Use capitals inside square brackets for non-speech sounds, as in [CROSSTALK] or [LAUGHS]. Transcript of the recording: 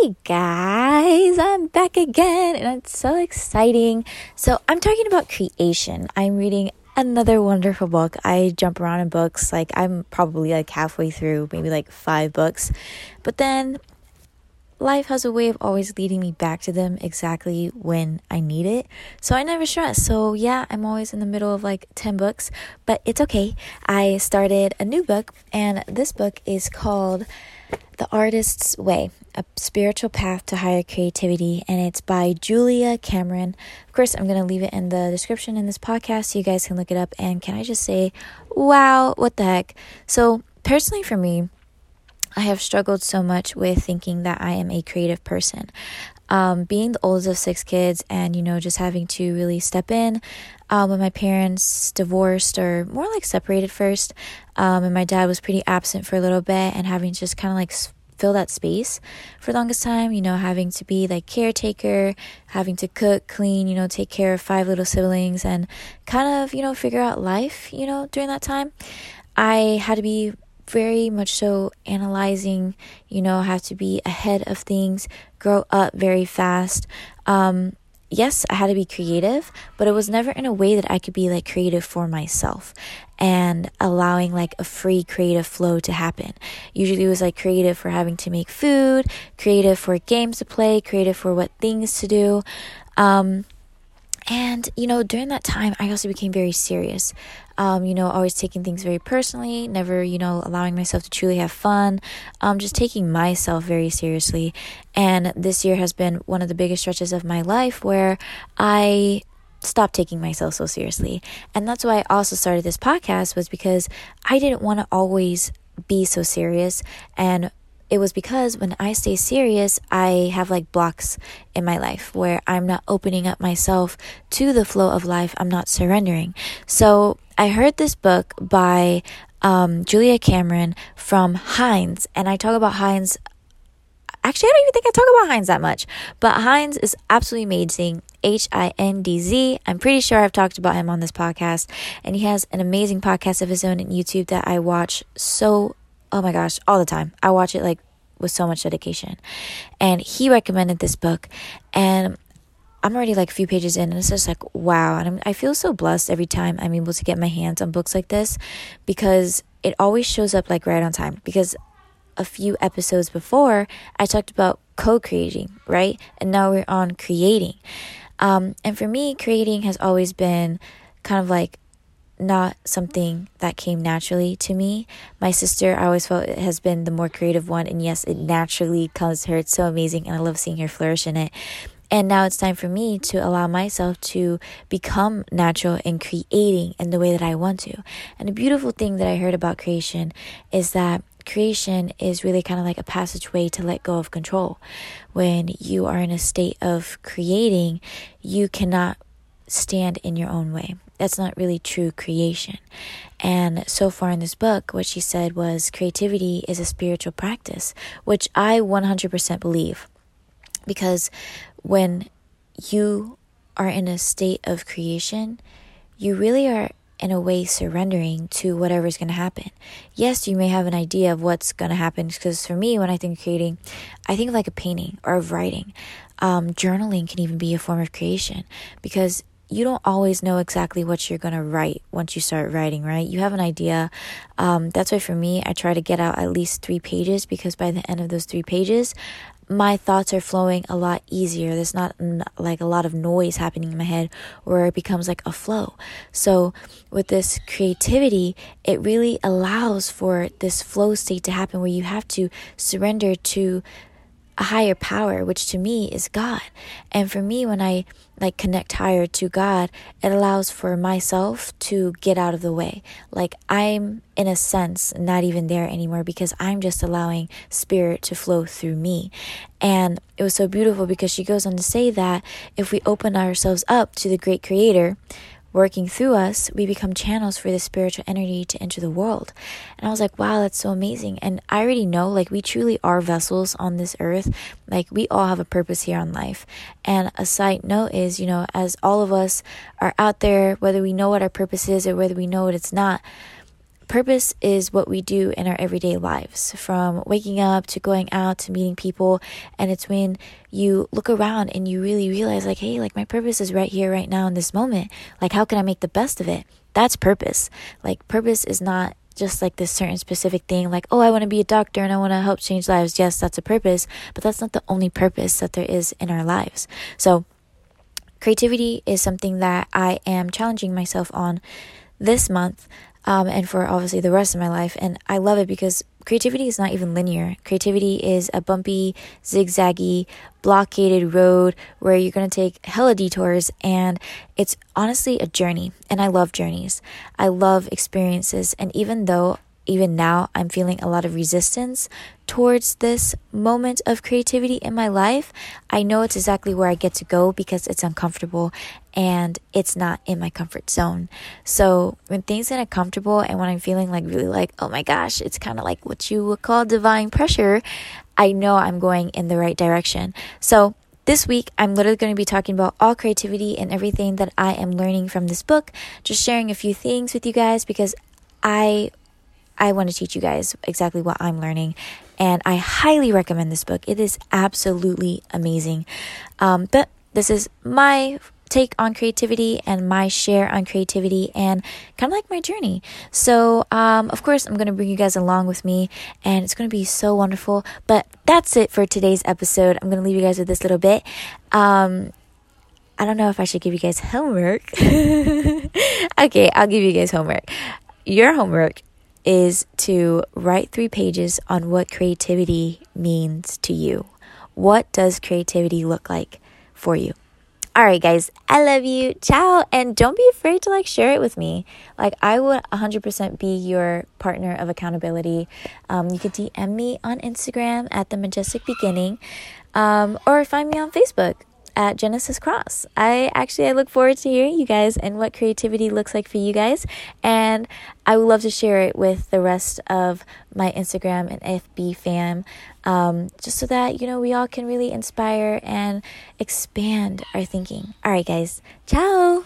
Hey guys, I'm back again and it's so exciting. So, I'm talking about creation. I'm reading another wonderful book. I jump around in books, like, I'm probably like halfway through, maybe like five books. But then life has a way of always leading me back to them exactly when I need it. So I never stress. So yeah, I'm always in the middle of like 10 books, but it's okay. I started a new book, and this book is called The Artist's Way A Spiritual Path to Higher Creativity, and it's by Julia Cameron. Of course, I'm going to leave it in the description in this podcast so you guys can look it up. And can I just say, wow, what the heck? So, personally, for me, I have struggled so much with thinking that I am a creative person. Um, being the oldest of six kids and, you know, just having to really step in um, when my parents divorced or more like separated first. Um, and my dad was pretty absent for a little bit and having to just kind of like fill that space for the longest time, you know, having to be like caretaker, having to cook, clean, you know, take care of five little siblings and kind of, you know, figure out life, you know, during that time. I had to be very much so analyzing, you know, have to be ahead of things, grow up very fast. Um, yes, I had to be creative, but it was never in a way that I could be like creative for myself and allowing like a free creative flow to happen. Usually it was like creative for having to make food, creative for games to play, creative for what things to do. Um, and, you know, during that time, I also became very serious. Um, you know, always taking things very personally, never, you know, allowing myself to truly have fun, um, just taking myself very seriously. And this year has been one of the biggest stretches of my life where I stopped taking myself so seriously. And that's why I also started this podcast was because I didn't want to always be so serious and it was because when I stay serious, I have like blocks in my life where I'm not opening up myself to the flow of life. I'm not surrendering. So I heard this book by um, Julia Cameron from Hindz, and I talk about Hindz. Actually, I don't even think I talk about Hindz that much, but Hindz is absolutely amazing. H I N D Z. I'm pretty sure I've talked about him on this podcast, and he has an amazing podcast of his own on YouTube that I watch so oh my gosh, all the time. I watch it like with so much dedication. And he recommended this book and I'm already like a few pages in and it's just like wow and I'm, I feel so blessed every time I'm able to get my hands on books like this because it always shows up like right on time because a few episodes before I talked about co-creating right and now we're on creating um, and for me creating has always been kind of like not something that came naturally to me. My sister, I always felt it has been the more creative one, and yes, it naturally comes her. It's so amazing, and I love seeing her flourish in it. And now it's time for me to allow myself to become natural in creating in the way that I want to. And a beautiful thing that I heard about creation is that creation is really kind of like a passageway to let go of control. When you are in a state of creating, you cannot stand in your own way that's not really true creation. And so far in this book, what she said was creativity is a spiritual practice, which I 100% believe. Because when you are in a state of creation, you really are in a way surrendering to whatever's going to happen. Yes, you may have an idea of what's going to happen because for me, when I think creating, I think of like a painting or of writing. Um, journaling can even be a form of creation because you don't always know exactly what you're going to write once you start writing, right? You have an idea. Um, that's why for me, I try to get out at least three pages because by the end of those three pages, my thoughts are flowing a lot easier. There's not like a lot of noise happening in my head where it becomes like a flow. So, with this creativity, it really allows for this flow state to happen where you have to surrender to a higher power, which to me is God. And for me, when I like connect higher to God, it allows for myself to get out of the way. Like I'm, in a sense, not even there anymore because I'm just allowing spirit to flow through me. And it was so beautiful because she goes on to say that if we open ourselves up to the great creator, working through us, we become channels for the spiritual energy to enter the world. And I was like, wow, that's so amazing. And I already know, like, we truly are vessels on this earth. Like, we all have a purpose here on life. And a side note is, you know, as all of us are out there, whether we know what our purpose is or whether we know what it's not, purpose is what we do in our everyday lives, from waking up to going out to meeting people. And it's when you look around and you really realize, like, hey, like my purpose is right here, right now, in this moment. Like, how can I make the best of it? That's purpose. Like, purpose is not just like this certain specific thing, like, oh, I want to be a doctor and I want to help change lives. Yes, that's a purpose, but that's not the only purpose that there is in our lives. So, creativity is something that I am challenging myself on this month um, and for obviously the rest of my life. And I love it because creativity is not even linear. Creativity is a bumpy, zigzaggy, blockaded road where you're going to take hella detours. And it's honestly a journey. And I love journeys, I love experiences. And even though even now I'm feeling a lot of resistance towards this moment of creativity in my life, I know it's exactly where I get to go because it's uncomfortable and it's not in my comfort zone. So when things get uncomfortable and when I'm feeling like really like, oh my gosh, it's kind of like what you would call divine pressure, I know I'm going in the right direction. So this week, I'm literally going to be talking about all creativity and everything that I am learning from this book, just sharing a few things with you guys because I I want to teach you guys exactly what I'm learning. And I highly recommend this book. It is absolutely amazing. Um, but this is my take on creativity and my share on creativity and kind of like my journey. So, um, of course, I'm going to bring you guys along with me and it's going to be so wonderful. But that's it for today's episode. I'm going to leave you guys with this little bit. Um, I don't know if I should give you guys homework. [LAUGHS] okay, I'll give you guys homework. Your homework is to write three pages on what creativity means to you. What does creativity look like for you? All right, guys, I love you. Ciao. And don't be afraid to like share it with me. Like, I would 100% be your partner of accountability. Um, you can DM me on Instagram at the majestic beginning um, or find me on Facebook at Genesis Cross. I actually I look forward to hearing you guys and what creativity looks like for you guys and I would love to share it with the rest of my Instagram and FB fam um, just so that you know we all can really inspire and expand our thinking. All right guys. Ciao.